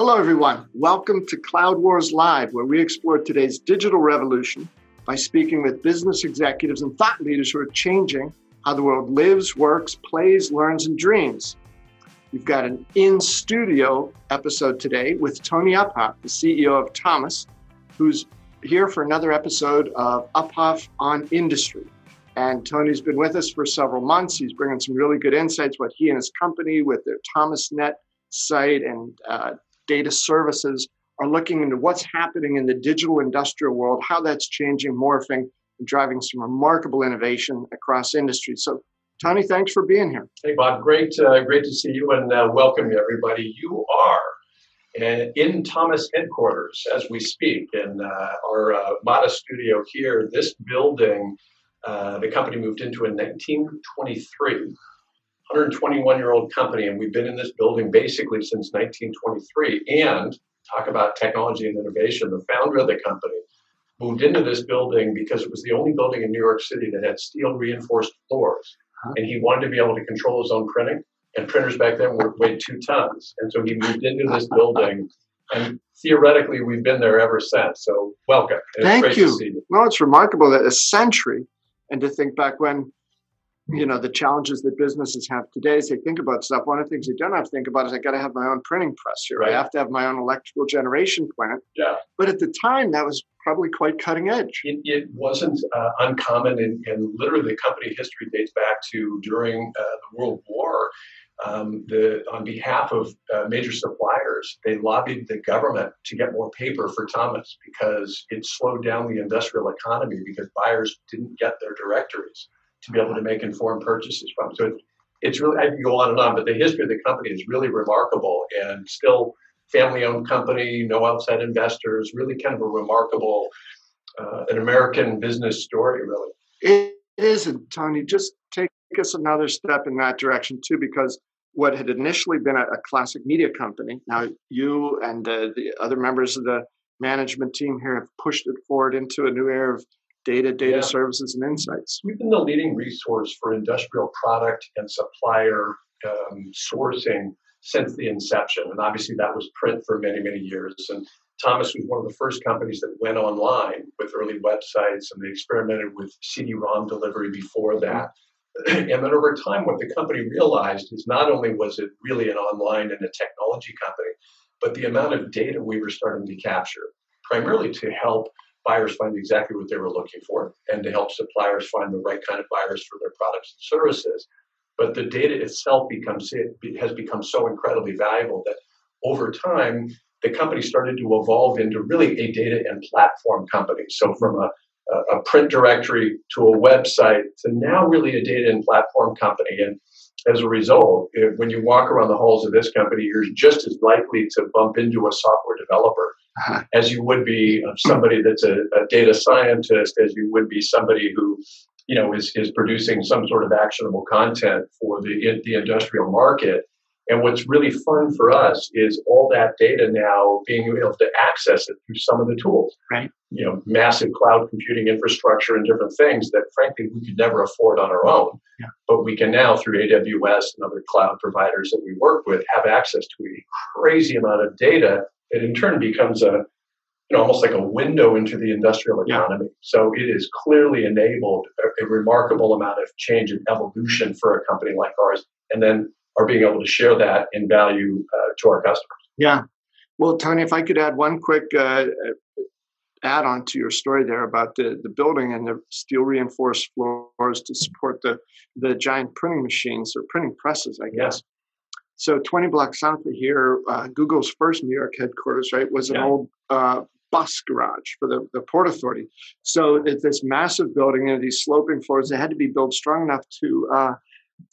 Hello, everyone. Welcome to Cloud Wars Live, where we explore today's digital revolution by speaking with business executives and thought leaders who are changing how the world lives, works, plays, learns, and dreams. We've got an in studio episode today with Tony Uphoff, the CEO of Thomas, who's here for another episode of Uphoff on Industry. And Tony's been with us for several months. He's bringing some really good insights, what he and his company with their ThomasNet site and uh, data services are looking into what's happening in the digital industrial world, how that's changing, morphing, and driving some remarkable innovation across industries. So, Tony, thanks for being here. Hey, Bob, great, uh, great to see you and uh, welcome everybody. You are in Thomas headquarters as we speak in uh, our uh, modest studio here. This building, uh, the company moved into in 1923. 121 year old company, and we've been in this building basically since 1923. And talk about technology and innovation. The founder of the company moved into this building because it was the only building in New York City that had steel reinforced floors. And he wanted to be able to control his own printing. And printers back then were, weighed two tons. And so he moved into this building. And theoretically, we've been there ever since. So welcome. Thank you. you. No, it's remarkable that a century, and to think back when you know the challenges that businesses have today as they think about stuff one of the things they don't have to think about is i got to have my own printing press here. Right. i have to have my own electrical generation plant. Yeah. But at the time that was probably quite cutting edge. It, it wasn't uh, uncommon and, and, literally the company history dates back to during uh, the world war. Um, the, on behalf of uh, major suppliers, they lobbied the government to get more paper for Thomas because it slowed down the industrial economy because buyers didn't get their directories to be able to make informed purchases from. So it's, it's really, I can go on and on, but the history of the company is really remarkable and still family owned company, no outside investors, really kind of a remarkable, uh, an American business story, really. It is, and Tony, just take us another step in that direction too, because what had initially been a, a classic media company, now you and uh, the other members of the management team here have pushed it forward into a new era of data, data yeah. services, and insights. We've been the leading resource for industrial product and supplier um, sourcing since the inception. And obviously, that was print for many, many years. And Thomas was one of the first companies that went online with early websites, and they experimented with CD ROM delivery before that. and then over time, what the company realized is not only was it really an online and a technology company, but the amount of data we were starting to capture, primarily to help buyers find exactly what they were looking for and to help suppliers find the right kind of buyers for their products and services. But the data itself becomes has become so incredibly valuable that over time the company started to evolve into really a data and platform company. So from a, a print directory to a website to now really a data and platform company. And as a result, when you walk around the halls of this company, you're just as likely to bump into a software developer uh-huh. as you would be of somebody that's a, a, data scientist, as you would be somebody who, you know, is, is producing some sort of actionable content for the, the industrial market. And what's really fun for us is all that data now being able to access it through some of the tools. Right. You know, massive cloud computing infrastructure and different things that frankly we could never afford on our own. Yeah. But we can now through AWS and other cloud providers that we work with have access to a crazy amount of data it in turn becomes a you know, almost like a window into the industrial economy. Yeah. So it has clearly enabled a, a, remarkable amount of change and evolution for a company like ours, and then are being able to share that in value uh, to our customers. Yeah. Well, Tony, if I could add one quick uh, add on to your story there about the, the building and the steel reinforced floors to support the, the giant printing machines or printing presses, I guess. So 20 blocks south of here, uh, Google's first New York headquarters, right, was an yeah. old uh, bus garage for the, the Port Authority. So it's this massive building and these sloping floors, they had to be built strong enough to, uh,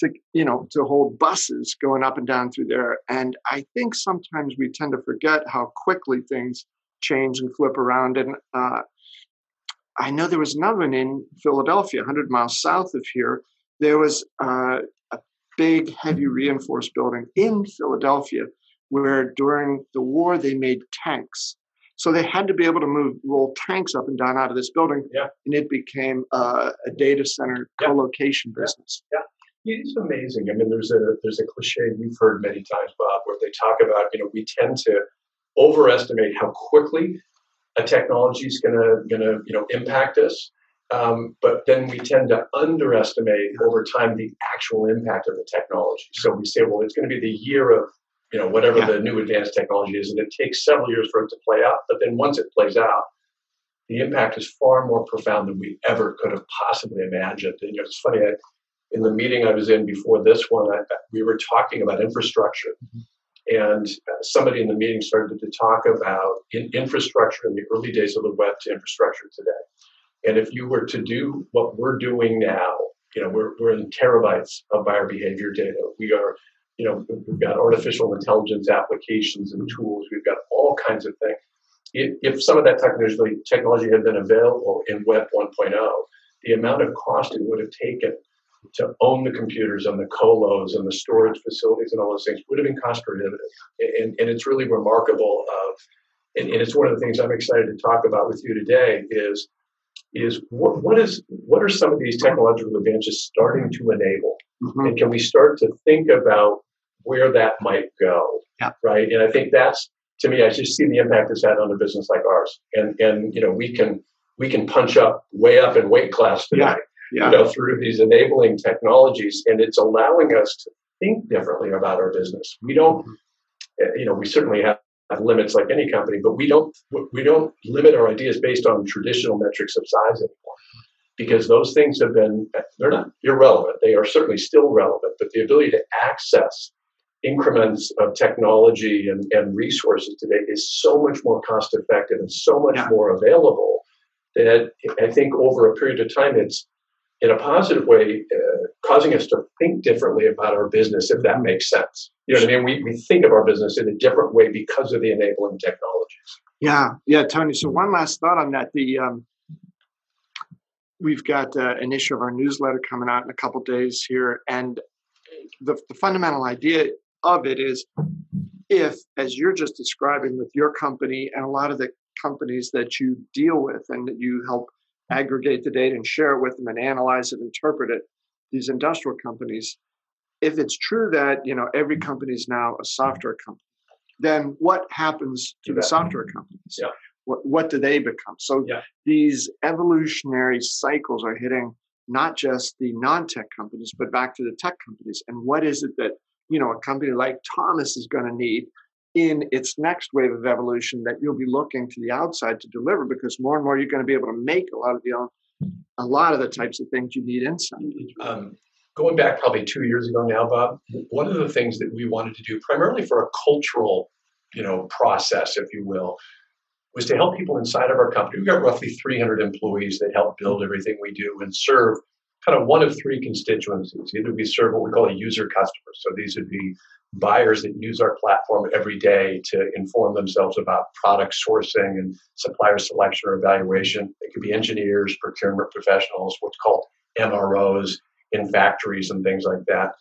to, you know, to hold buses going up and down through there. And I think sometimes we tend to forget how quickly things change and flip around. And uh, I know there was another one in Philadelphia, 100 miles south of here. There was uh, big, heavy reinforced building in Philadelphia where during the war they made tanks. So they had to be able to move, roll tanks up and down out of this building, yeah. and it became uh, a data center yeah. co-location business. Yeah. yeah. It's amazing. I mean, there's a there's a cliche you've heard many times, Bob, where they talk about, you know, we tend to overestimate how quickly a technology is going to going to you know impact us. Um, but then we tend to underestimate over time the actual impact of the technology. So we say, well, it's going to be the year of you know whatever yeah. the new advanced technology is, and it takes several years for it to play out. But then once it plays out, the impact is far more profound than we ever could have possibly imagined. And you know, it's funny. I, in the meeting I was in before this one, I, we were talking about infrastructure. Mm-hmm. And somebody in the meeting started to talk about in infrastructure in the early days of the web to infrastructure today. And if you were to do what we're doing now, you know, we're, we're in terabytes of buyer behavior data. We are, you know, we've got artificial intelligence applications and tools. We've got all kinds of things. If, some of that technology, technology had been available in Web 1.0, the amount of cost it would have taken to own the computers and the colos and the storage facilities and all those things would have been cost prohibitive. And, and it's really remarkable of, and, and, it's one of the things I'm excited to talk about with you today is, is what, what is, what are some of these technological advances starting to enable? Mm-hmm. And can we start to think about where that might go? Yeah. Right. And I think that's, to me, I just see the impact it's had on a business like ours. And, and, you know, we can, we can punch up way up in weight class today. Yeah yeah. you know, through these enabling technologies, and it's allowing us to think differently about our business. We don't, you know, we certainly have limits like any company, but we don't we don't limit our ideas based on traditional metrics of size anymore, because those things have been they're not irrelevant. They are certainly still relevant, but the ability to access increments of technology and, and resources today is so much more cost effective and so much yeah. more available that I think over a period of time it's in a positive way, uh, causing us to think differently about our business, if that makes sense. You know what I mean? We, we think of our business in a different way because of the enabling technologies. Yeah, yeah, Tony. So one last thought on that. The um, we've got uh, an issue of our newsletter coming out in a couple days here, and the, the fundamental idea of it is, if as you're just describing with your company and a lot of the companies that you deal with and that you help aggregate the data and share it with them and analyze it, interpret it. These industrial companies, if it's true that you know every company is now a software company, then what happens to the software companies? Yeah. What what do they become? So yeah. these evolutionary cycles are hitting not just the non-tech companies, but back to the tech companies. And what is it that you know a company like Thomas is going to need in its next wave of evolution that you'll be looking to the outside to deliver because more and more you're going to be able to make a lot of the a lot of the types of things you need inside. Um, going back probably two years ago now, Bob, one of the things that we wanted to do primarily for a cultural, you know, process, if you will, was to help people inside of our company. We've got roughly 300 employees that help build everything we do and serve kind of one of three constituencies. Either we serve what we call a user customer. So these would be buyers that use our platform every day to inform themselves about product sourcing and supplier selection or evaluation. It could be engineers, procurement professionals, what's called MROs in factories and things like that.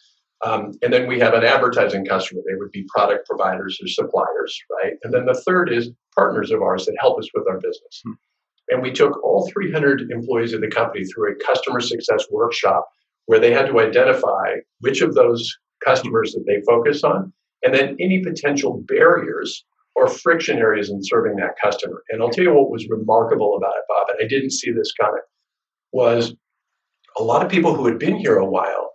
Um, and then we have an advertising customer. They would be product providers or suppliers, right? And then the third is partners of ours that help us with our business. And we took all 300 employees of the company through a customer success workshop where they had to identify which of those customers that they focus on, and then any potential barriers or friction areas in serving that customer. And I'll tell you what was remarkable about it, Bob, and I didn't see this coming, was a lot of people who had been here a while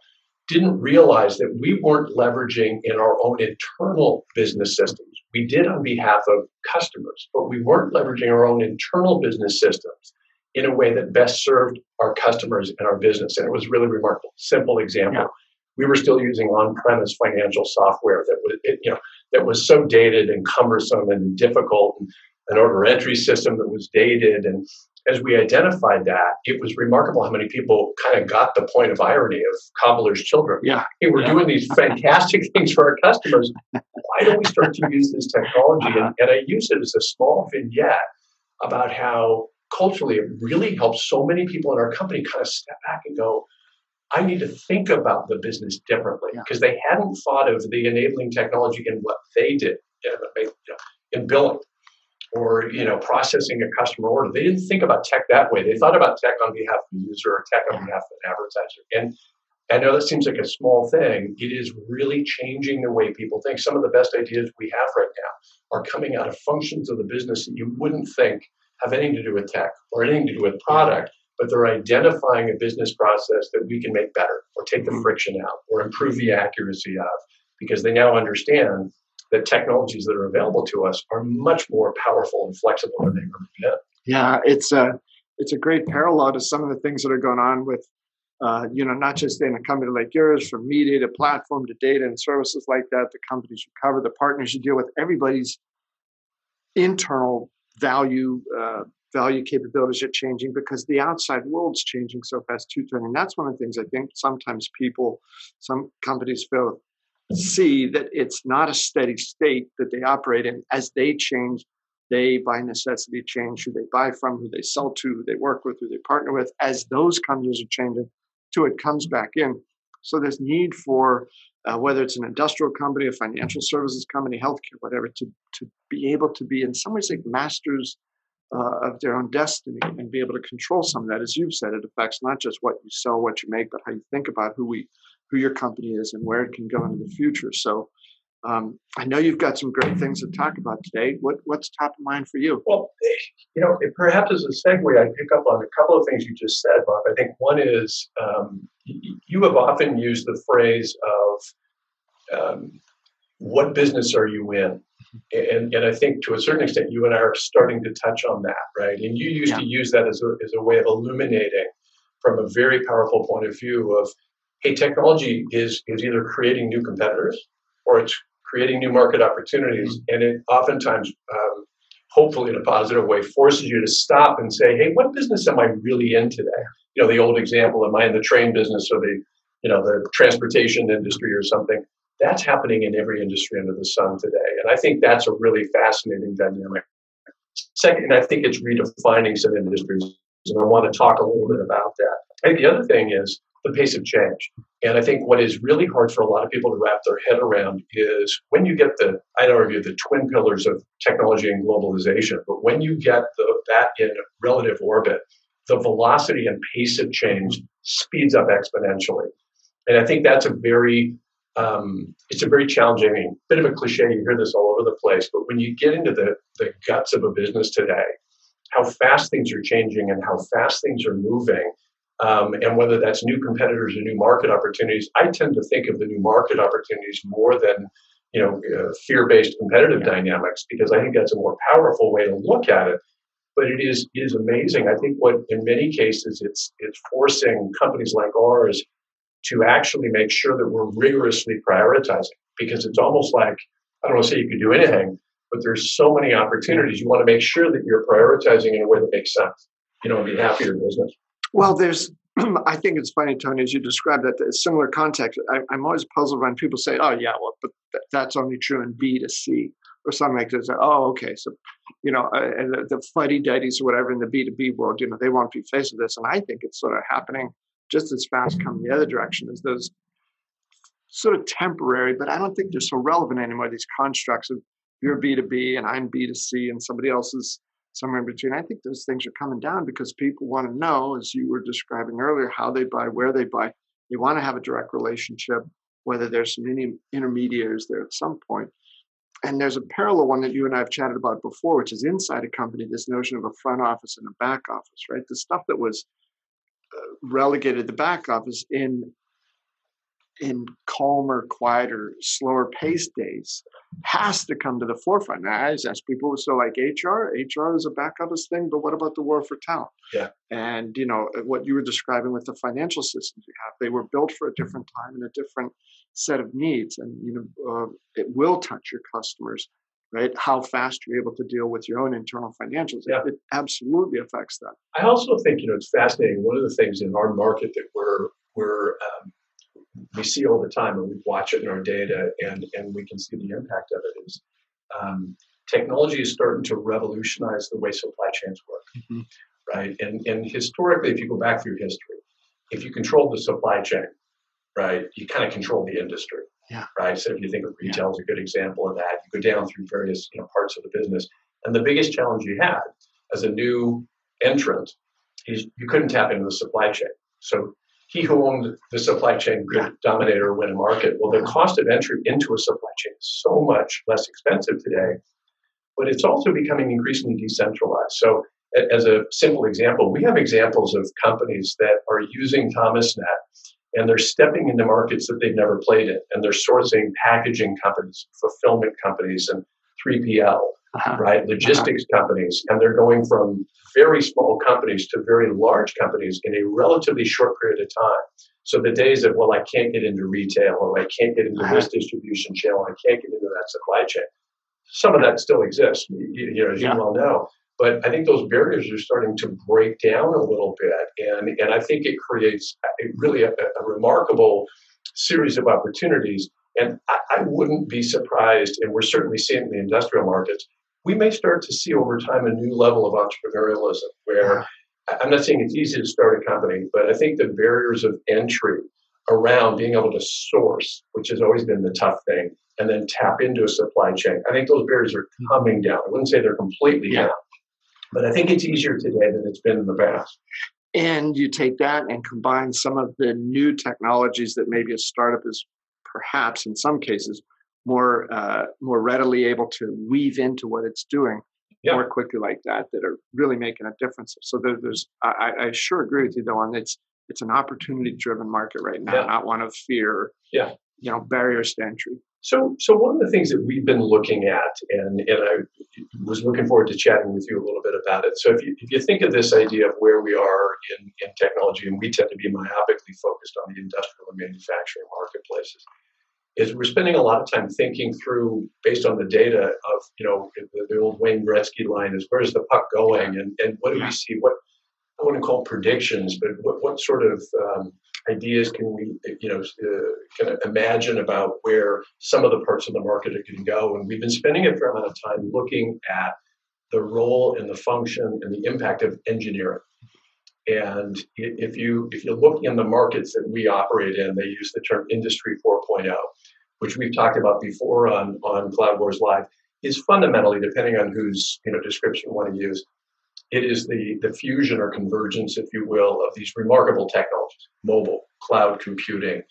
didn't realize that we weren't leveraging in our own internal business systems. We did on behalf of customers, but we weren't leveraging our own internal business systems in a way that best served our customers and our business. And it was really remarkable. Simple example. Yeah we were still using on-premise financial software that was it, you know that was so dated and cumbersome and difficult and an order entry system that was dated and as we identified that it was remarkable how many people kind of got the point of irony of cobbler's children yeah hey we're yeah. doing these fantastic things for our customers why don't we start to use this technology uh-huh. and, and i use it as a small vignette about how culturally it really helps so many people in our company kind of step back and go I need to think about the business differently because yeah. they hadn't thought of the enabling technology in what they did in billing or you know processing a customer order. They didn't think about tech that way. They thought about tech on behalf of the user or tech on behalf of an advertiser. And I know that seems like a small thing. It is really changing the way people think. Some of the best ideas we have right now are coming out of functions of the business that you wouldn't think have anything to do with tech or anything to do with product, but they're identifying a business process that we can make better or take the mm-hmm. friction out or improve the accuracy of because they now understand that technologies that are available to us are much more powerful and flexible than they've ever been. Yeah, it's a it's a great parallel to some of the things that are going on with, uh, you know, not just in a company like yours, from media to platform to data and services like that. The companies you cover, the partners you deal with, everybody's internal value uh, value capabilities are changing because the outside world's changing so fast too. And that's one of the things I think sometimes people, some companies feel see that it's not a steady state that they operate in. As they change they by necessity change who they buy from who they sell to who they work with who they partner with. As those companies are changing to it comes back in. So this need for uh, whether it's an industrial company a financial services company healthcare whatever to, to be able to be in some ways like masters uh, of their own destiny and be able to control some of that as you've said it affects not just what you sell what you make but how you think about who we who your company is and where it can go into the future. So um, I know you've got some great things to talk about today. What, what's top of mind for you? Well, you know, perhaps as a segue, I pick up on a couple of things you just said, Bob. I think one is um, you have often used the phrase of um, what business are you in? And, and I think to a certain extent, you and I are starting to touch on that, right? And you used yeah. to use that as a, as a way of illuminating from a very powerful point of view of hey, technology is is either creating new competitors or it's creating new market opportunities, mm-hmm. and it oftentimes, um, hopefully in a positive way, forces you to stop and say, hey, what business am I really in today? You know, the old example, am I in the train business or the you know the transportation industry or something? That's happening in every industry under the sun today, and I think that's a really fascinating dynamic. Second, I think it's redefining some industries, and I want to talk a little bit about that. I think the other thing is the pace of change. And I think what is really hard for a lot of people to wrap their head around is when you get the, I'd argue, the twin pillars of technology and globalization, but when you get the, that in relative orbit, the velocity and pace of change speeds up exponentially. And I think that's a very, um, it's a very challenging, I mean, bit of a cliche, you hear this all over the place, but when you get into the, the guts of a business today, how fast things are changing and how fast things are moving, um, and whether that's new competitors or new market opportunities, I tend to think of the new market opportunities more than you know uh, fear-based competitive yeah. dynamics because I think that's a more powerful way to look at it. But it is it is amazing. I think what in many cases it's it's forcing companies like ours to actually make sure that we're rigorously prioritizing because it's almost like I don't want to say you can do anything, but there's so many opportunities. You want to make sure that you're prioritizing in a way that makes sense, you know, on behalf of your business. Well, there's, I think it's funny, Tony, as you described that, similar context. I, am always puzzled when people say, oh, yeah, well, but th- that's only true in B to C or something like this. Oh, okay. So, you know, uh, the, the fuddy duddies or whatever in the B2B world, you know, they won't be faced with this. And I think it's sort of happening just as fast coming the other direction as those sort of temporary, but I don't think they're so relevant anymore. These constructs of you're B2B and I'm B2C and somebody else is somewhere in between. I think those things are coming down because people want to know, as you were describing earlier, how they buy, where they buy. They want to have a direct relationship, whether there's some intermediaries there at some point. And there's a parallel one that you and I have chatted about before, which is inside a company, this notion of a front office and a back office, right? The stuff that was uh, relegated to the back office in in calmer, quieter, slower paced days has to come to the forefront. Now, I ask people, so like HR, HR is a back office thing, but what about the war for talent? Yeah. And, you know, what you were describing with the financial systems you have, they were built for a different time and a different set of needs. And, you know, uh, it will touch your customers, right? How fast you're able to deal with your own internal financials. Yeah. It, it absolutely affects that. I also think, you know, it's fascinating. One of the things in our market that we're, we're, um, we see all the time and we watch it in our data and, and we can see the impact of it is um, technology is starting to revolutionize the way supply chains work mm-hmm. right and, and historically if you go back through history if you control the supply chain right you kind of control the industry yeah. right so if you think of retail yeah. as a good example of that you go down through various you know, parts of the business and the biggest challenge you had as a new entrant is you couldn't tap into the supply chain so he who owned the supply chain could dominate or win a market. Well, the cost of entry into a supply chain is so much less expensive today, but it's also becoming increasingly decentralized. So, as a simple example, we have examples of companies that are using ThomasNet and they're stepping into markets that they've never played in, and they're sourcing packaging companies, fulfillment companies, and 3PL, uh-huh. right? Logistics uh-huh. companies, and they're going from very small companies to very large companies in a relatively short period of time. So the days of well, I can't get into retail, or I can't get into uh-huh. this distribution channel, I can't get into that supply chain. Some of that still exists, you, you know, as yeah. you well know. But I think those barriers are starting to break down a little bit, and and I think it creates a, really a, a, remarkable series of opportunities. And I, I wouldn't be surprised, and we're certainly seeing in the industrial markets, we may start to see over time a new level of entrepreneurialism where I'm not saying it's easy to start a company, but I think the barriers of entry around being able to source, which has always been the tough thing, and then tap into a supply chain, I think those barriers are coming down. I wouldn't say they're completely yeah. down, but I think it's easier today than it's been in the past. And you take that and combine some of the new technologies that maybe a startup is perhaps in some cases more uh, more readily able to weave into what it's doing yeah. more quickly like that that are really making a difference. So there, there's I, I, sure agree with you though on it's it's an opportunity driven market right now, yeah. not one of fear. Yeah, you know barriers to entry. So, so one of the things that we've been looking at, and, and I was looking forward to chatting with you a little bit about it. So, if you, if you think of this idea of where we are in, in technology, and we tend to be myopically focused on the industrial and manufacturing marketplaces, is we're spending a lot of time thinking through, based on the data of, you know, the, the old Wayne Gretzky line is where's the puck going, and, and what do we see? What I wouldn't call predictions, but what, what sort of um, ideas can we, you know, uh, kind of imagine about where some of the parts of the market are going to go? And we've been spending a fair amount of time looking at the role and the function and the impact of engineering. And if you if you look in the markets that we operate in, they use the term Industry 4.0, which we've talked about before on on Cloud Wars Live, is fundamentally, depending on whose you know description you want to use, it is the, the fusion or convergence, if you will, of these remarkable technologies mobile, cloud computing,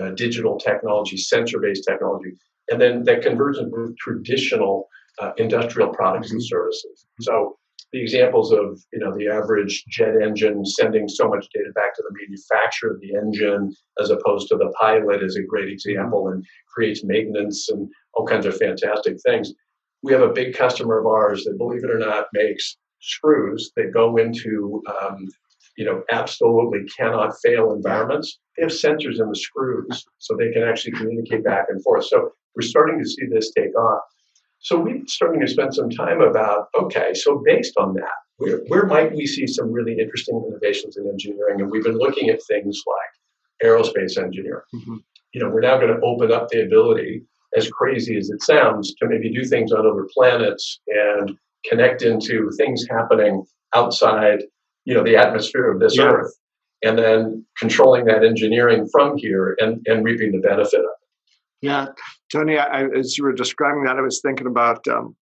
uh, digital technology, sensor based technology, and then that convergence with traditional uh, industrial products and services. So the examples of you know the average jet engine sending so much data back to the manufacturer of the engine as opposed to the pilot is a great example and creates maintenance and all kinds of fantastic things. We have a big customer of ours that, believe it or not, makes screws that go into um, you know absolutely cannot fail environments. They have sensors in the screws so they can actually communicate back and forth. So we're starting to see this take off so we're starting to spend some time about okay so based on that where, where might we see some really interesting innovations in engineering and we've been looking at things like aerospace engineering mm-hmm. you know we're now going to open up the ability as crazy as it sounds to maybe do things on other planets and connect into things happening outside, you know, the atmosphere of this yeah. earth, and then controlling that engineering from here and, and reaping the benefit of it. Yeah, Tony, I, as you were describing that, I was thinking about, um,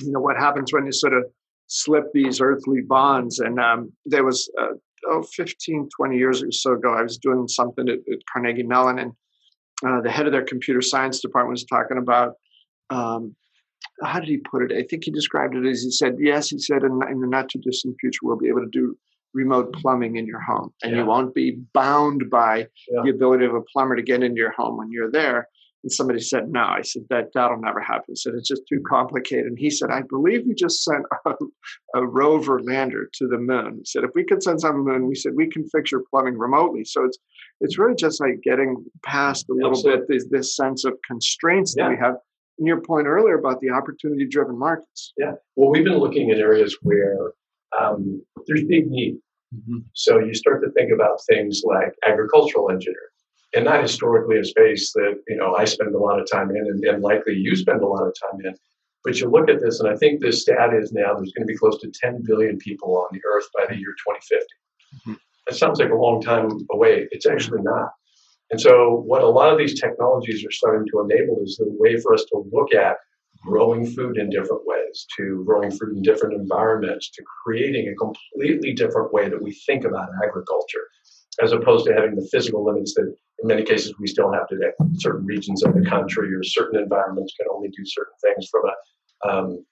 you know, what happens when you sort of slip these earthly bonds. And um, there was, uh, oh, 15, 20 years or so ago, I was doing something at, at Carnegie Mellon, and uh, the head of their computer science department was talking about um, how did he put it? I think he described it as he said, yes, he said, in, in the not too distant future, we'll be able to do remote plumbing in your home and yeah. you won't be bound by yeah. the ability of a plumber to get into your home when you're there. And somebody said, no. I said, that, that'll never happen. I said, it's just too complicated. And he said, I believe we just sent a, a rover lander to the moon. He said, if we could send something to the moon, we said, we can fix your plumbing remotely. So it's, it's really just like getting past a little Absolutely. bit this, this sense of constraints yeah. that we have your point earlier about the opportunity driven markets. Yeah. Well, we've been looking at areas where um, there's big need. Mm-hmm. So you start to think about things like agricultural engineering, and not historically a space that you know I spend a lot of time in, and, and likely you spend a lot of time in. But you look at this, and I think this stat is now there's going to be close to 10 billion people on the earth by the year 2050. Mm-hmm. That sounds like a long time away. It's actually not. And so, what a lot of these technologies are starting to enable is the way for us to look at growing food in different ways, to growing food in different environments, to creating a completely different way that we think about agriculture. As opposed to having the physical limits that in many cases we still have today. Certain regions of the country or certain environments can only do certain things from a um,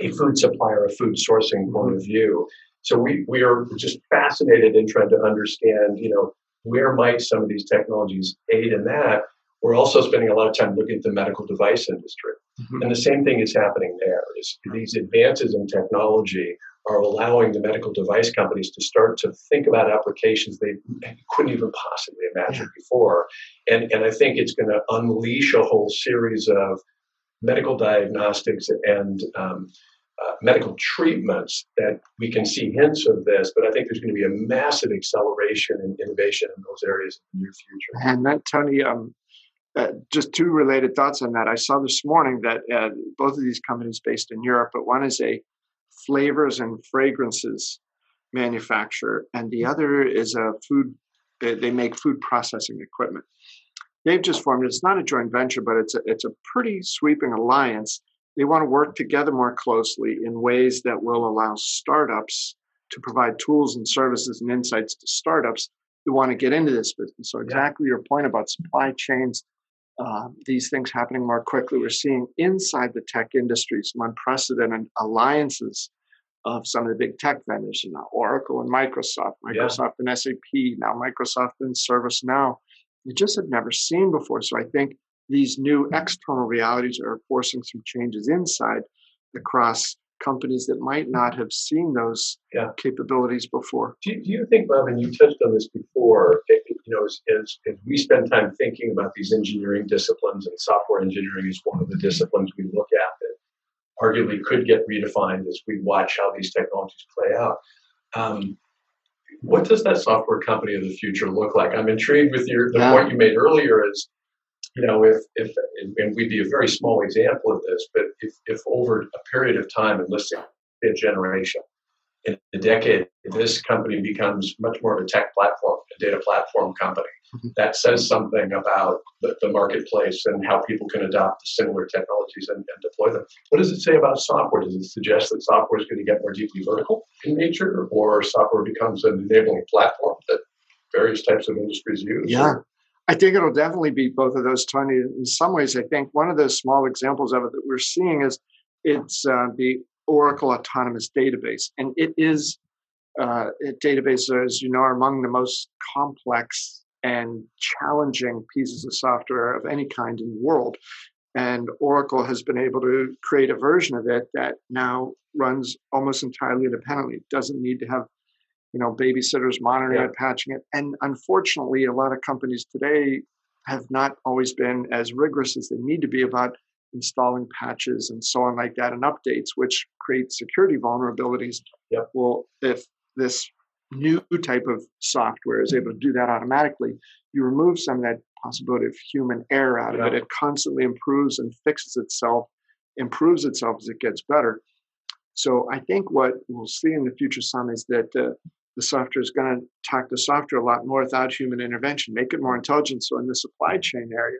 a food supply or a food sourcing point of view. So we, we are just fascinated in trying to understand, you know, where might some of these technologies aid in that? We're also spending a lot of time looking at the medical device industry. Mm-hmm. And the same thing is happening there is these advances in technology are allowing the medical device companies to start to think about applications they couldn't even possibly imagine yeah. before. And, and I think it's going to unleash a whole series of medical diagnostics and um, uh, medical treatments that we can see hints of this, but I think there's going to be a massive acceleration in innovation in those areas in the near future. And that, Tony, um, uh, just two related thoughts on that. I saw this morning that uh, both of these companies based in Europe, but one is a flavors and fragrances manufacturer, and the other is a food. They, make food processing equipment. They've just formed. It's not a joint venture, but it's a, it's a pretty sweeping alliance. They want to work together more closely in ways that will allow startups to provide tools and services and insights to startups who want to get into this business. So exactly your point about supply chains, uh, these things happening more quickly. We're seeing inside the tech industry some unprecedented alliances of some of the big tech vendors, you know, Oracle and Microsoft, Microsoft yeah. and SAP, now Microsoft and ServiceNow. You just had never seen before. So I think these new external realities are forcing some changes inside across companies that might not have seen those yeah. capabilities before. Do, do, you think, Bob, and you touched on this before, you know, as, as, as, we spend time thinking about these engineering disciplines, and software engineering is one of the disciplines we look at that arguably could get redefined as we watch how these technologies play out. Um, what does that software company of the future look like? I'm intrigued with your the yeah. point you made earlier is, you know, if if and we'd be a very small example of this, but if if over a period of time, and let's say a generation, in a decade, this company becomes much more of a tech platform, a data platform company. Mm-hmm. That says something about the, the, marketplace and how people can adopt similar technologies and, and, deploy them. What does it say about software? Does it suggest that software is going to get more deeply vertical in nature, or software becomes an enabling platform that various types of industries use? Yeah. I think it'll definitely be both of those, Tony. In some ways, I think one of the small examples of it that we're seeing is it's uh, the Oracle Autonomous Database, and it is uh, a database, as you know, are among the most complex and challenging pieces of software of any kind in the world. And Oracle has been able to create a version of it that now runs almost entirely independently. It doesn't need to have, you know, babysitters monitoring yeah. it, patching it. And unfortunately, a lot of companies today have not always been as rigorous as they need to be about installing patches and so on like that and updates, which create security vulnerabilities. Yep. Well, if this new type of software is able to do that automatically, you remove some of that possibility of human error out of yep. it. It constantly improves and fixes itself, improves itself as it gets better. So I think what we'll see in the future, some is that uh, the software is going to talk to software a lot more without human intervention, make it more intelligent. So in the supply chain area,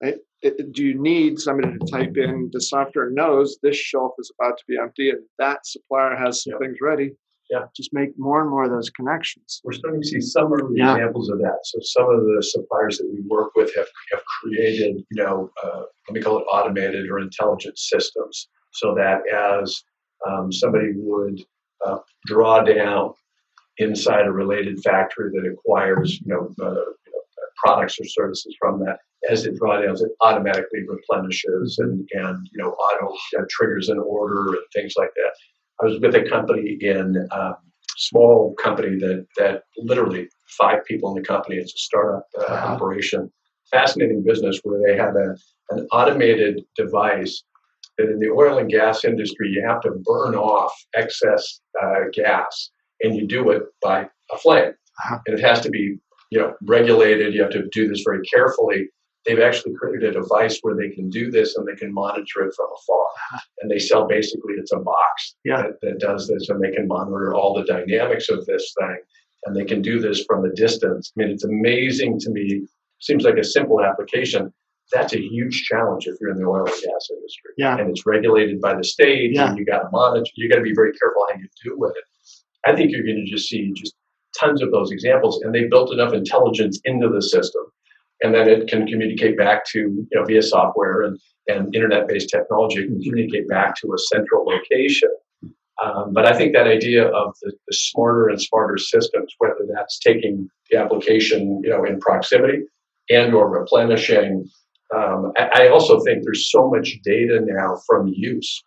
it, it, do you need somebody to type in the software knows this shelf is about to be empty and that supplier has some things ready? Yeah. Just make more and more of those connections. We're starting to see some early yeah. examples of that. So some of the suppliers that we work with have, have created, you know, uh, let me call it automated or intelligent systems so that as um, somebody would uh, draw down inside a related factory that acquires, you know, uh, you know, products or services from that, as it drawdowns, it automatically replenishes and, and you know auto uh, triggers an order and things like that. I was with a company in um, small company that that literally five people in the company. It's a startup uh, uh-huh. operation. Fascinating business where they had a, an automated device that in the oil and gas industry you have to burn off excess uh, gas, and you do it by a flame, uh-huh. and it has to be you know regulated. You have to do this very carefully they've actually created a device where they can do this and they can monitor it from afar. And they sell basically it's a box yeah. that, that does this and they can monitor all the dynamics of this thing. And they can do this from a distance. I mean, it's amazing to me. Seems like a simple application. That's a huge challenge if you're in the oil and gas industry. Yeah. And it's regulated by the state yeah. and you got to monitor. You got to be very careful how you do with it. I think you're going to just see just tons of those examples, and they built enough intelligence into the system, and then it can communicate back to you know via software and and internet-based technology it can communicate back to a central location. Um, but I think that idea of the, the smarter and smarter systems, whether that's taking the application you know in proximity and or replenishing. Um, I, I also think there's so much data now from use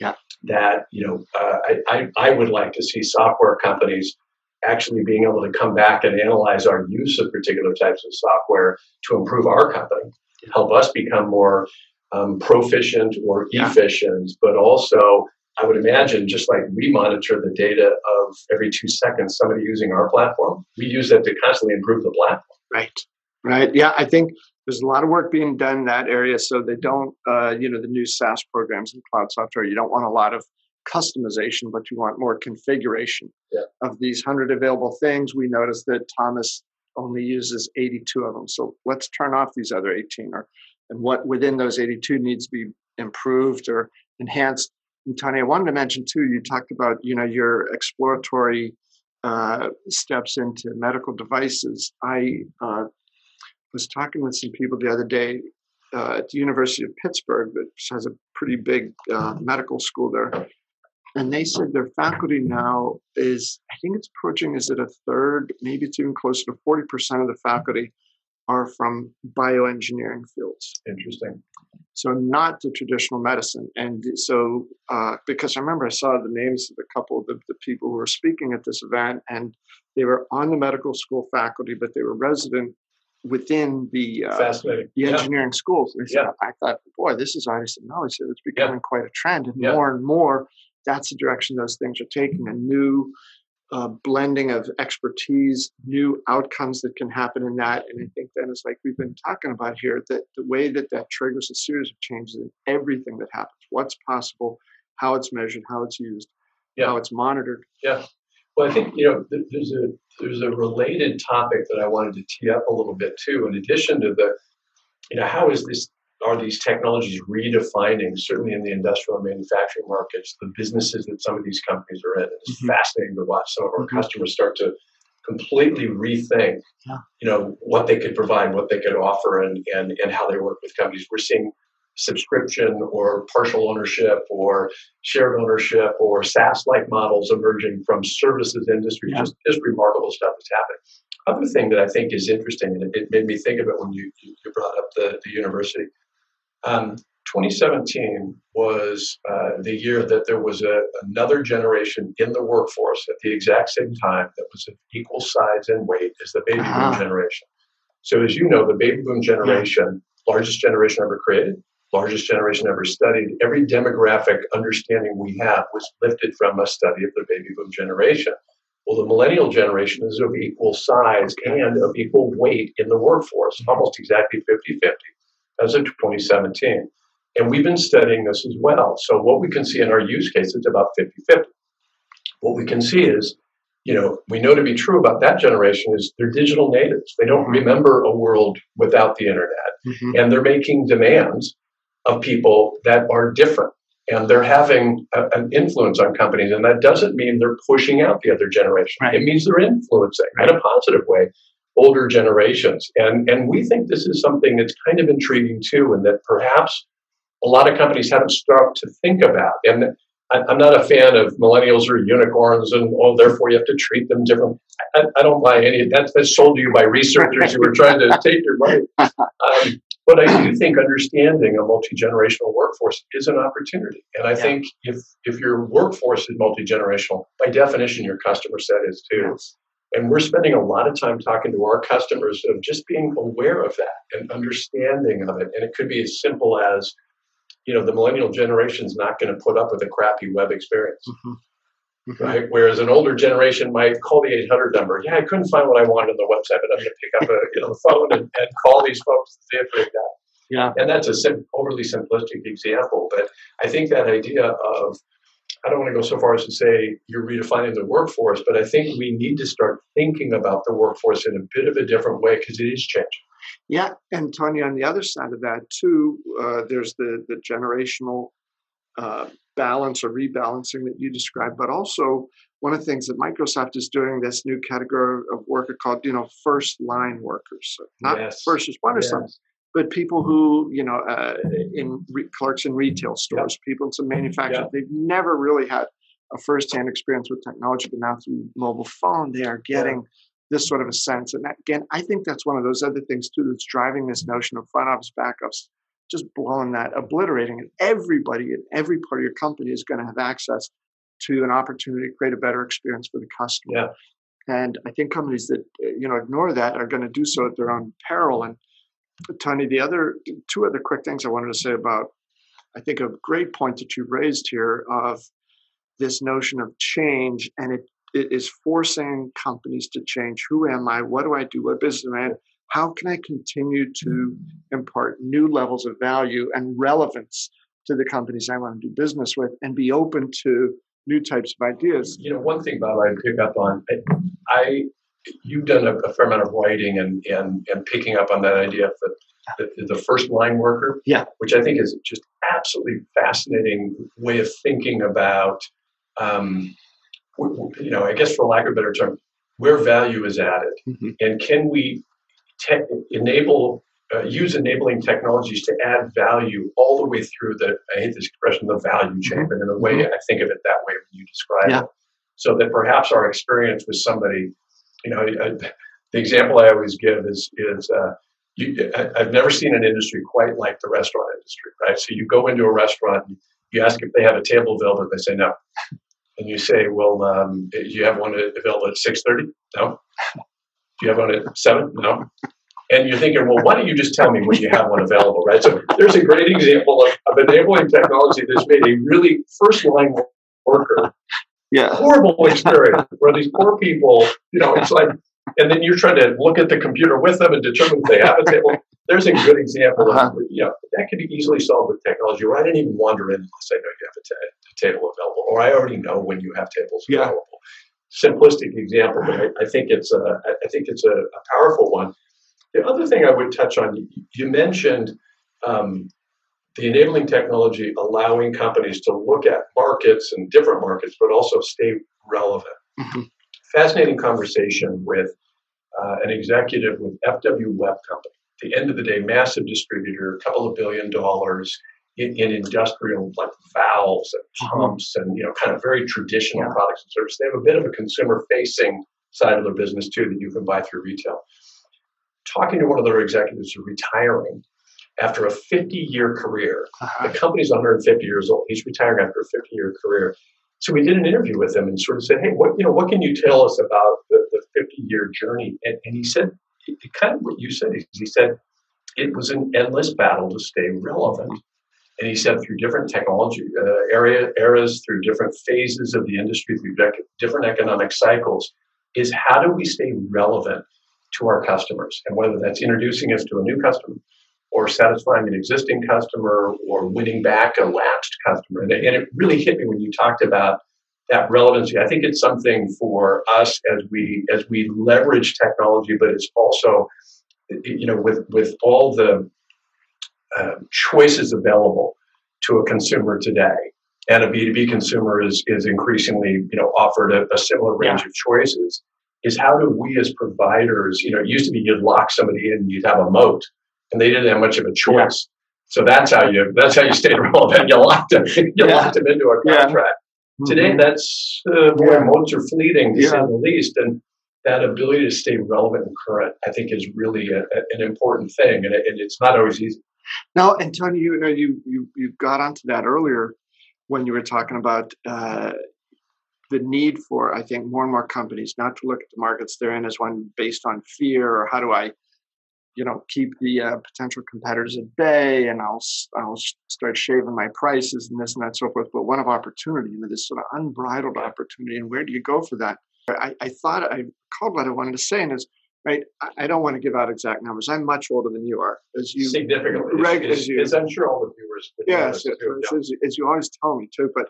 yeah. that you know uh, I, I, I would like to see software companies actually being able to come back and analyze our use of particular types of software to improve our company, help us become more um, proficient or Yeah. efficient, but also I would imagine just like we monitor the data of every two seconds somebody using our platform, we use that to constantly improve the platform. Right. Right. Yeah, I think there's a lot of work being done in that area. So they don't, uh, you know, the new SaaS programs and cloud software, you don't want a lot of customization, but you want more configuration Yeah. of these 100 available things. We noticed that Thomas only uses 82 of them. So let's turn off these other 18 or and what within those 82 needs to be improved or enhanced. And Tony, I wanted to mention too, you talked about, you know, your exploratory uh, steps into medical devices. I uh, was talking with some people the other day uh, at the University of Pittsburgh, which has a pretty big uh, medical school there. And they said their faculty now is, I think it's approaching, is it a third? Maybe it's even closer to 40% of the faculty are from bioengineering fields. Interesting. So not the traditional medicine. And so, uh, because I remember I saw the names of a couple of the, the people who were speaking at this event, and they were on the medical school faculty, but they were resident within the uh, the Yeah. engineering schools. And I, said, Yeah. I thought, boy, this is obviously knowledge. So it's becoming quite a trend, and Yeah. more and more, that's the direction those things are taking. A new uh, blending of expertise, new outcomes that can happen in that. And I think then it's like we've been talking about here that the way that that triggers a series of changes in everything that happens, what's possible, how it's measured, how it's used, Yeah. how it's monitored. Yeah. Well, I think you know th- there's a there's a related topic that I wanted to tee up a little bit too. In addition to the, you know, how is this are these technologies redefining certainly in the industrial and manufacturing markets the businesses that some of these companies are in? It's Mhm. fascinating to watch some of our Mhm. customers start to completely rethink, Yeah. you know, what they could provide, what they could offer, and and and how they work with companies. We're seeing subscription or partial ownership or shared ownership or SaaS-like models emerging from services industry. Yeah. Just, just remarkable stuff that's happening. Other thing that I think is interesting, and it, it made me think of it when you, you you brought up the, the university. Um, 2017 was uh, the year that there was a, another generation in the workforce at the exact same time that was of equal size and weight as the baby Ah. boom generation. So, as you know, the baby boom generation, largest generation ever created, largest generation ever studied. Every demographic understanding we have was lifted from a study of the baby boom generation. Well, the millennial generation is of equal size and of equal weight in the workforce, almost exactly 50 50 as of 2017. And we've been studying this as well. So, what we can see in our use case is about 50 50. What we can see is, you know, we know to be true about that generation is they're digital natives. They don't remember a world without the internet Mhm. and they're making demands of people that are different and they're having a, an influence on companies and that doesn't mean they're pushing out the other generation Right. it means they're influencing in a positive way older generations and and we think this is something that's kind of intriguing too and that perhaps a lot of companies haven't started to think about and I'm not a fan of millennials or unicorns, and oh, therefore you have to treat them different. I, I don't buy any. That's, that's sold to you by researchers who are trying to take your money. Um, but I do think understanding a multi generational workforce is an opportunity, and I Yeah. think if if your workforce is multi generational, by definition, your customer set is too. Yes. And we're spending a lot of time talking to our customers of just being aware of that and understanding of it. And it could be as simple as, you know, the millennial generation is not going to put up with a crappy web experience, Mhm. Mhm. right? Whereas an older generation might call the 800 number. Yeah, I couldn't find what I wanted on the website, but I'm going to pick up a you know, the phone and, and call these folks to see if they've got Yeah. and that's a sim- overly simplistic example, but I think that idea of I don't want to go so far as to say you're redefining the workforce, but I think we need to start thinking about the workforce in a bit of a different way because it is changing. Yeah, and Tony, on the other side of that too, uh, there's the the generational uh, balance or rebalancing that you described, but also one of the things that Microsoft is doing this new category of worker called, you know, first line workers. So not yes. first responders, yes. But people who, you know, uh, in re- clerks in retail stores, yep. people in some manufacturers, yep. they've never really had a first-hand experience with technology, but now through mobile phone, they are getting this sort of a sense. And again, I think that's one of those other things too that's driving this notion of front office, back office, just blowing that, obliterating it. Everybody in every part of your company is going to have access to an opportunity to create a better experience for the customer. Yeah. And I think companies that you know ignore that are going to do so at their own peril. And Tony, the other two other quick things I wanted to say about I think a great point that you raised here of this notion of change, and it, it is forcing companies to change. Who am I? What do I do? What business am I? How can I continue to impart new levels of value and relevance to the companies I want to do business with, and be open to new types of ideas. You know, one thing, Bob, I pick up on, I, you've done a, a, fair amount of writing and, and, and picking up on that idea of the, the, the first line worker, yeah, which I think is just absolutely fascinating way of thinking about, um, you know, I guess for lack of a better term, where value is added, mm-hmm. and can we te- enable uh, use enabling technologies to add value all the way through the, I hate this expression, the value chain, mm-hmm. but in a way, mm-hmm. I think of it that way when you describe yeah. it. So that perhaps our experience with somebody, you know, I, the example I always give is, is uh, you, I, I've never seen an industry quite like the restaurant industry, right? So you go into a restaurant, you ask if they have a table available, they say no. And you say, well, um, you have one available at 6.30? No. Do you have one at 7? No and you're thinking, well, why don't you just tell me when you have one available, right? So there's a great example of, of enabling technology that's made a really first line worker yeah. horrible experience where these poor people, you know, it's like, and then you're trying to look at the computer with them and determine if they have a table. There's a good example of, uh-huh. you know, that can be easily solved with technology, or I didn't even wander in unless I know you have a, t- a table available, or I already know when you have tables yeah. available. Simplistic example, but I, I think it's a, I think it's a, a powerful one. The other thing I would touch on, you mentioned um, the enabling technology allowing companies to look at markets and different markets, but also stay relevant. Mm-hmm. Fascinating conversation with uh, an executive with FW Webb Company. At the end of the day, massive distributor, a couple of billion dollars in, in industrial like valves and mm-hmm. pumps and you know kind of very traditional yeah. products and services. They have a bit of a consumer facing side of their business too that you can buy through retail talking to one of their executives who's retiring after a 50 year career. Uh-huh. The company's 150 years old. He's retiring after a 50 year career. So we did an interview with him and sort of said, "Hey, what you know, what can you tell us about the, the 50 year journey?" And, and, he said, kind of what you said. He, he said it was an endless battle to stay relevant. And he said through different technology uh, area eras, through different phases of the industry, through different economic cycles, is how do we stay relevant to our customers. And whether that's introducing us to a new customer or satisfying an existing customer or winning back a lapsed customer. And, it really hit me when you talked about that relevancy. I think it's something for us as we as we leverage technology, but it's also you know with with all the uh, choices available to a consumer today and a b2b consumer is is increasingly you know offered a, a similar range yeah. of choices is how do we as providers, you know, it used to be you'd lock somebody in, you'd have a moat, and they didn't have much of a choice. So that's how you that's how you stayed relevant. You locked them, you yeah. locked them into a contract. Yeah. Today, mm-hmm. that's uh, yeah. moats are fleeting, to say the least, and that ability to stay relevant and current, I think, is really a, a, an important thing, and, it, and, it's not always easy. Now, and Tony, you know, you you you got onto that earlier when you were talking about uh, the need for, I think, more and more companies not to look at the markets they're in as one based on fear or how do I, you know, keep the uh, potential competitors at bay and I'll I'll start shaving my prices and this and that so forth. But one of opportunity, you know, this sort of unbridled opportunity, and where do you go for that? I, I thought I called what I wanted to say, and is right. I, don't want to give out exact numbers. I'm much older than you are, as you significantly. Right, as, you, as I'm sure all the viewers. Yes, as, as, as, you always tell me too. But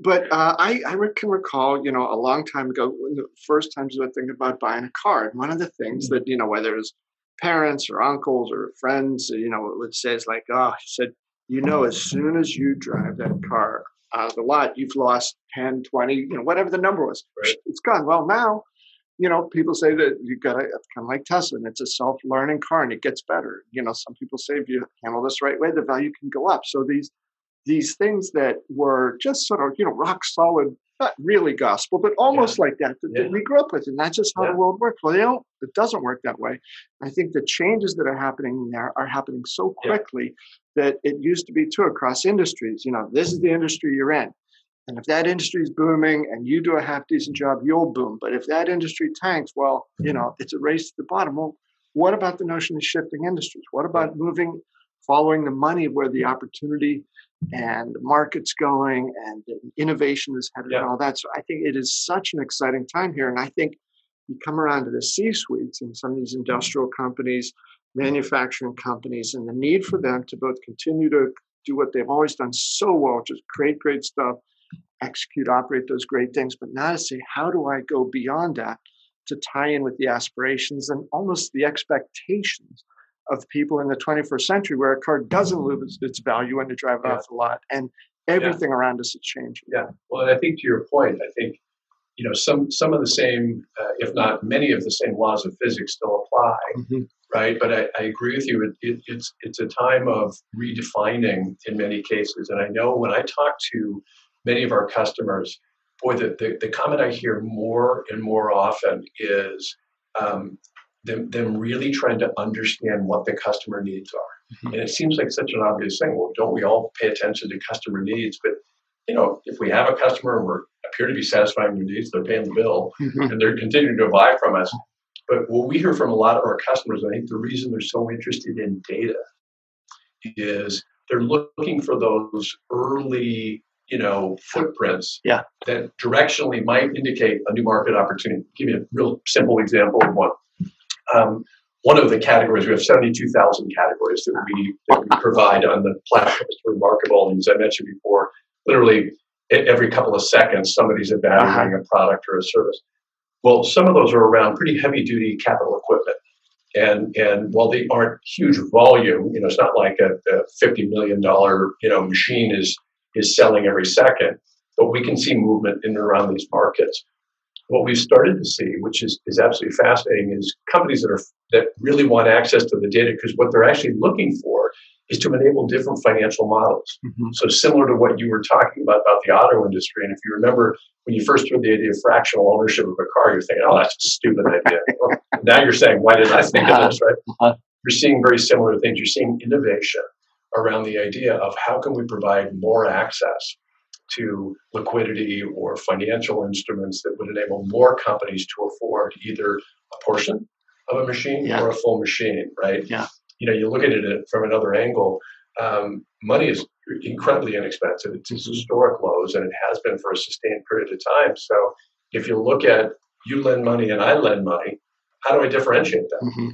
but uh, I, I can recall, you know, a long time ago, when the first times I was thinking about buying a car. And one of the things mm-hmm. that, you know, whether it's parents or uncles or friends, you know, would say is like, oh, he said, you know, as soon as you drive that car out of the lot, you've lost 10, 20, you know, whatever the number was. Right. It's gone. Well, now, you know, people say that you've got to kind of like Tesla, and it's a self-learning car, and it gets better. You know, some people say if you handle this right way, the value can go up. So these these things that were just sort of you know rock solid not really gospel, but almost yeah. like that, that, yeah. we grew up with, and that's just how yeah. the world works. Well, they don't. It doesn't work that way. I think the changes that are happening there are happening so quickly that it used to be too across industries. You know, this is the industry you're in, and if that industry is booming and you do a half decent job, you'll boom. But if that industry tanks, well, you mm-hmm. know, it's a race to the bottom. Well, what about the notion of shifting industries? What about moving, following the money where the opportunity and market's going and innovation is headed yeah. and all that. So I think it is such an exciting time here. And I think you come around to the C suites and some of these industrial companies, manufacturing companies, and the need for them to both continue to do what they've always done so well, is create great stuff, execute, operate those great things, but now to say, how do I go beyond that to tie in with the aspirations and almost the expectations of people in the 21st century where a car doesn't lose its value when you drive it yeah. off the lot and everything yeah. around us is changing yeah well i think to your point i think you know some some of the same uh, if not many of the same laws of physics still apply mm-hmm. right but I, I, agree with you it, it, it's it's a time of redefining in many cases and i know when i talk to many of our customers boy the, the, the comment i hear more and more often is um, them, them really trying to understand what the customer needs are. Mm-hmm. And it seems like such an obvious thing. Well, don't we all pay attention to customer needs? But you know, if we have a customer and we appear to be satisfying their needs, they're paying the bill mm-hmm. and they're continuing to buy from us. But what we hear from a lot of our customers, I think the reason they're so interested in data is they're looking for those early, you know, footprints yeah. that directionally might indicate a new market opportunity. Give you a real simple example of one um, one of the categories, we have 72,000 categories that we, that we provide on the platform. It's remarkable. And as I mentioned before, literally every couple of seconds, somebody's evaluating uh-huh. a product or a service. Well, some of those are around pretty heavy duty capital equipment. And, and while they aren't huge volume, you know, it's not like a, a $50 million, you know, machine is, is selling every second, but we can see movement in and around these markets what we've started to see, which is, is absolutely fascinating, is companies that are that really want access to the data because what they're actually looking for is to enable different financial models. Mm-hmm. So similar to what you were talking about about the auto industry, and if you remember when you first heard the idea of fractional ownership of a car, you're thinking, "Oh, that's a stupid idea." well, now you're saying, "Why didn't I think of this?" Right? Uh-huh. You're seeing very similar things. You're seeing innovation around the idea of how can we provide more access to liquidity or financial instruments that would enable more companies to afford either a portion of a machine yeah. or a full machine, right? Yeah. You know, you look at it from another angle. Um, money is incredibly inexpensive. It's mm-hmm. historic lows, and it has been for a sustained period of time. So, if you look at you lend money and I lend money, how do I differentiate that? Mm-hmm.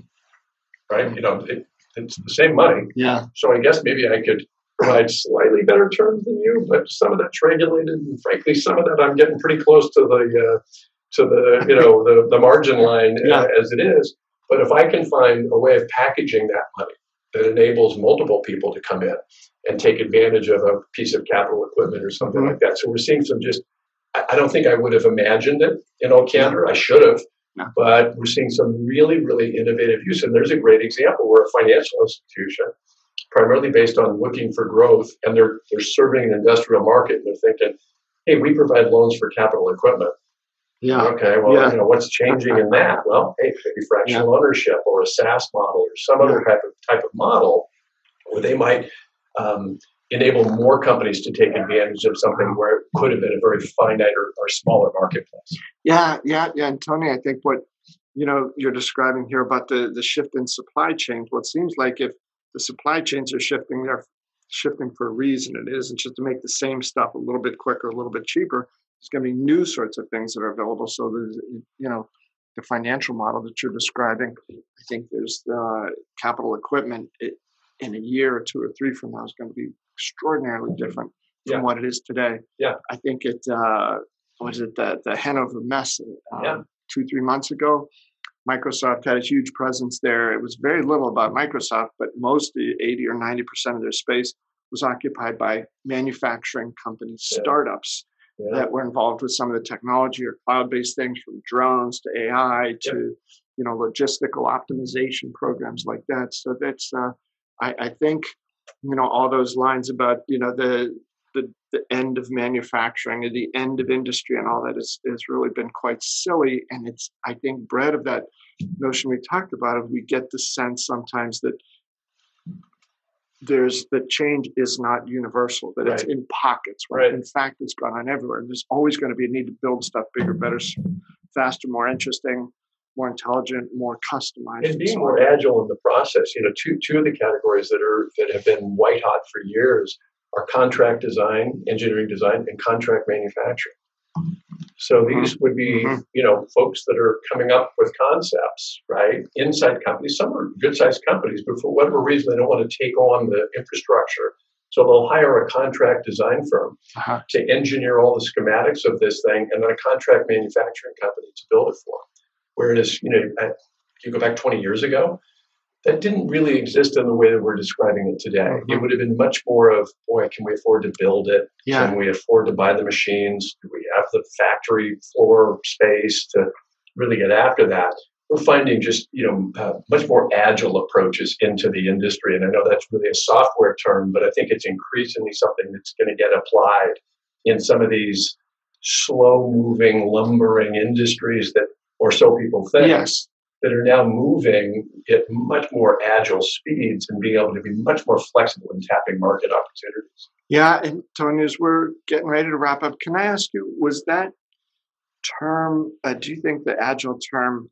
Right? You know, it, it's the same money. Yeah. So I guess maybe I could provide slightly better terms than you, but some of that's regulated, and frankly, some of that I'm getting pretty close to the uh, to the you know the the margin line uh, yeah. as it is. But if I can find a way of packaging that money that enables multiple people to come in and take advantage of a piece of capital equipment or something mm-hmm. like that, so we're seeing some just. I don't think I would have imagined it in all candor. I should have, but we're seeing some really, really innovative use. And there's a great example where a financial institution primarily based on looking for growth, and they're they're serving an industrial market, and they're thinking, "Hey, we provide loans for capital equipment." Yeah. Okay. Well, yeah. you know what's changing in that? Well, hey, maybe fractional yeah. ownership or a SaaS model or some other type of type of model where they might um, enable more companies to take advantage of something where it could have been a very finite or, or smaller marketplace. Yeah, yeah, yeah. And Tony, I think what you know you're describing here about the the shift in supply chains. What seems like if the supply chains are shifting. They're shifting for a reason. It isn't just to make the same stuff a little bit quicker, a little bit cheaper. There's going to be new sorts of things that are available. So there's, you know, the financial model that you're describing. I think there's the capital equipment. It, in a year or two or three from now is going to be extraordinarily different from yeah. what it is today. Yeah, I think it uh, was it the the Hannover Messe uh, yeah. two three months ago. Microsoft had a huge presence there. It was very little about Microsoft, but most 80 or 90% of their space was occupied by manufacturing companies, Yeah. startups Yeah. that were involved with some of the technology or cloud-based things from drones to AI to you know logistical optimization programs like that. So that's uh, I, I think you know all those lines about you know the the, the end of manufacturing and the end of industry and all that is has really been quite silly. And it's I think bred of that notion we talked about of we get the sense sometimes that there's that change is not universal, that it's in pockets. When Right. In fact, it's gone on everywhere. And there's always going to be a need to build stuff bigger, better, faster, more interesting, more intelligent, more customized. and being more agile in the process. You know, two two of the categories that are that have been white hot for years are contract design, engineering design, and contract manufacturing. So these would be, Mhm. you know, folks that are coming up with concepts, right? Inside companies. Some are good-sized companies, but for whatever reason, they don't want to take on the infrastructure. So they'll hire a contract design firm Uh-huh. to engineer all the schematics of this thing, and then a contract manufacturing company to build it for them. Whereas, you know, at, you go back 20 years ago, that didn't really exist in the way that we're describing it today. It Mhm. would have been much more of, boy, can we afford to build it? Yeah. Can we afford to buy the machines? Do we have the factory floor space to really get after that? We're finding just you know uh, much more agile approaches into the industry, and I know that's really a software term, but I think it's increasingly something that's going to get applied in some of these slow-moving, lumbering industries that, or so people think, Yes. That are now moving at much more agile speeds and being able to be much more flexible in tapping market opportunities. Yeah, and Tony, as we're getting ready to wrap up, can I ask you, was that term, uh, do you think the agile term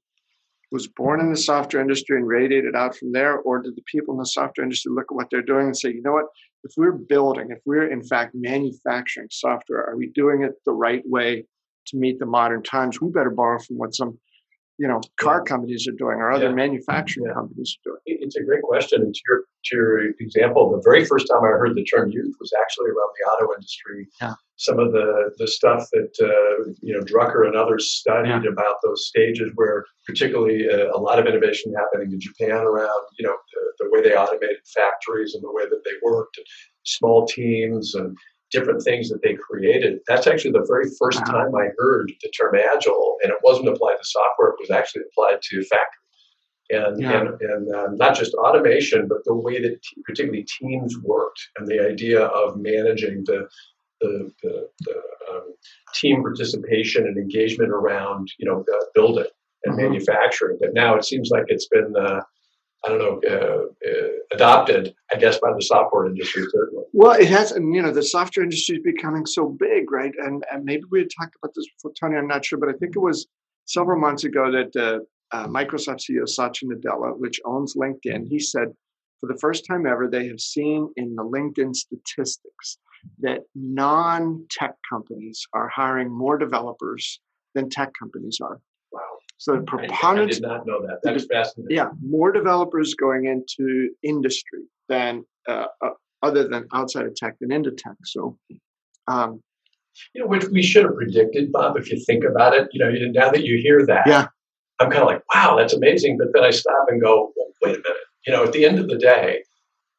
was born in the software industry and radiated out from there? Or did the people in the software industry look at what they're doing and say, you know what, if we're building, if we're in fact manufacturing software, are we doing it the right way to meet the modern times? We better borrow from what some you know car companies are doing or other Yeah. manufacturing Yeah. companies are doing. It's a great question. And to your, to your example, the very first time I heard the term youth was actually around the auto industry. Yeah. Some of the, the stuff that, uh, you know, Drucker and others studied about those stages where particularly uh, a lot of innovation happening in Japan around, you know, the, the way they automated factories and the way that they worked and small teams and different things that they created. That's actually the very 1st Wow. time I heard the term agile and it wasn't applied to software. It was actually applied to factory and Yeah. and, and um, not just automation, but the way that te- particularly teams worked and the idea of managing the the, the, the um, team participation and engagement around you know uh, building and Mhm. manufacturing. But now it seems like it's been uh, I don't know uh, uh, adopted, I guess, by the software industry certainly. Well, it has, and you know, the software industry is becoming so big, right? And and maybe we had talked about this before, Tony. I'm not sure, but I think it was several months ago that uh, uh, Microsoft CEO Satya Nadella, which owns LinkedIn, he said for the first time ever they have seen in the LinkedIn statistics that non-tech companies are hiring more developers than tech companies are. So the I, I did not know that. That is fascinating. yeah, more developers going into industry than uh, uh, other than outside of tech than into tech. So, um, You know, which we should have predicted, Bob, if you think about it. You know, now that you hear that, Yeah. I'm kind of like, wow, that's amazing. But then I stop and go, well, wait a minute. You know, at the end of the day,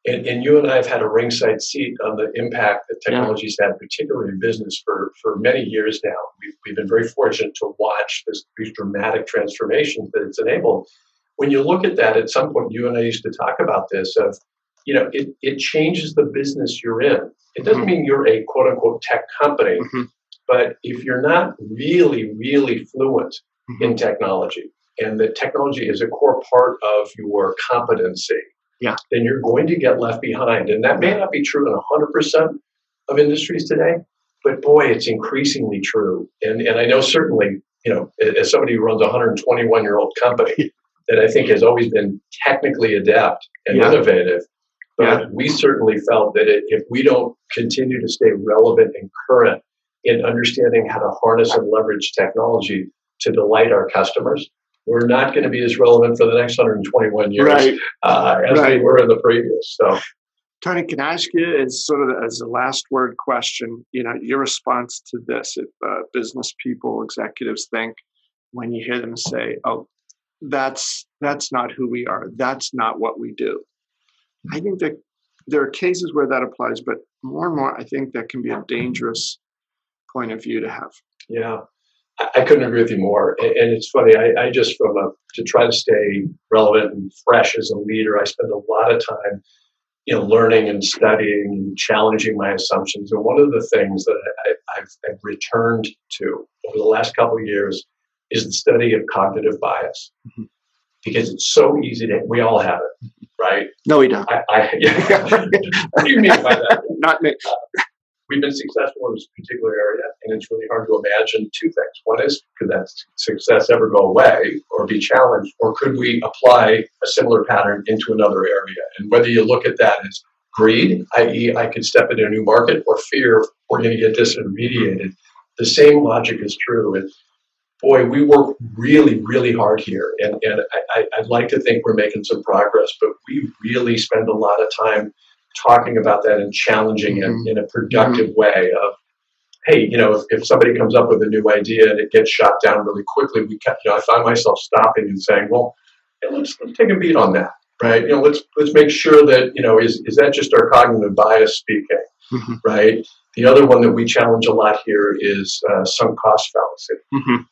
and, and you and I have had a ringside seat on the impact that Yeah. technology's had, particularly in business, for, for many years now. We've, we've been very fortunate to watch this, these dramatic transformations that it's enabled. When you look at that, at some point, you and I used to talk about this of, you know, it, it changes the business you're in. It doesn't Mhm. mean you're a quote unquote tech company, Mhm. but if you're not really, really fluent Mm-hmm. in technology and that technology is a core part of your competency, Yeah. then you're going to get left behind. And that may not be true in 100% of industries today, but boy, it's increasingly true. And, and I know certainly, you know, as somebody who runs a 121 year old company that I think has always been technically adept and Yeah. innovative, but Yeah. we certainly felt that it, if we don't continue to stay relevant and current in understanding how to harness and leverage technology to delight our customers, we're not going to be as relevant for the next 121 years right, uh, as Right. we were in the previous. So, Tony, can I ask you as sort of as a last word question? You know, your response to this: if uh, business people, executives think when you hear them say, "Oh, that's that's not who we are. That's not what we do." I think that there are cases where that applies, but more and more, I think that can be a dangerous point of view to have. Yeah, I, couldn't agree with you more. And, it's funny, I, I just from a to try to stay relevant and fresh as a leader, I spend a lot of time you know, learning and studying and challenging my assumptions. And one of the things that I, have returned to over the last couple of years is the study of cognitive bias. Mm-hmm. Because it's so easy to, we all have it, right? No, we don't. I, I yeah. what do you mean by that? Not me. We've been successful in this particular area, and it's really hard to imagine two things. One is, could that success ever go away or be challenged, or could we apply a similar pattern into another area? And whether you look at that as greed, i.e., I could step into a new market, or fear, we're going to get disintermediated, the same logic is true. And boy, we work really, really hard here. And, and I, I'd like to think we're making some progress, but we really spend a lot of time talking about that and challenging mm-hmm. it in a productive mm-hmm. way of hey you know if, if somebody comes up with a new idea and it gets shot down really quickly we you know i find myself stopping and saying well let's, let's take a beat on that right you know let's let's make sure that you know is is that just our cognitive bias speaking mm-hmm. right the other one that we challenge a lot here is uh, sunk cost fallacy mm-hmm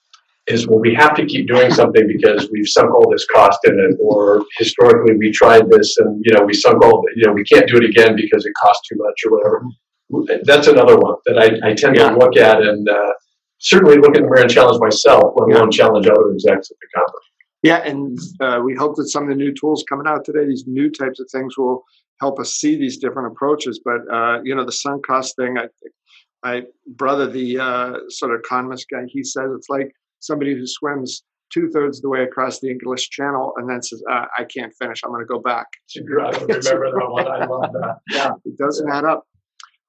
is well, we have to keep doing something because we've sunk all this cost in it, or historically we tried this and you know we sunk all, you know, we can't do it again because it costs too much or whatever. That's another one that I, I tend yeah. to look at and uh, certainly look in the mirror and challenge myself, let alone yeah. challenge other execs at the company. Yeah, and uh, we hope that some of the new tools coming out today, these new types of things, will help us see these different approaches. But uh, you know, the sunk cost thing, I, my brother, the uh, sort of economist guy, he says it's like somebody who swims two thirds of the way across the English Channel and then says, uh, "I can't finish. I'm going to go back." I remember that one. I love that. Yeah, it doesn't add up.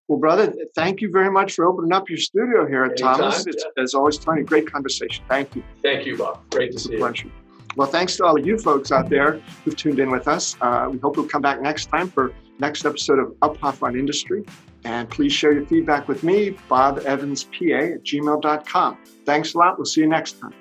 Well, brother, thank you very much for opening up your studio here at Anytime, Thomas. It's, yeah. As always, Tony, great conversation. Thank you. Thank you, Bob. Great to it's see you. Well, thanks to all of you folks out there who've tuned in with us. Uh, we hope you'll come back next time for next episode of Uphoff on Industry. And please share your feedback with me, Bob Evans PA at gmail.com. Thanks a lot. We'll see you next time.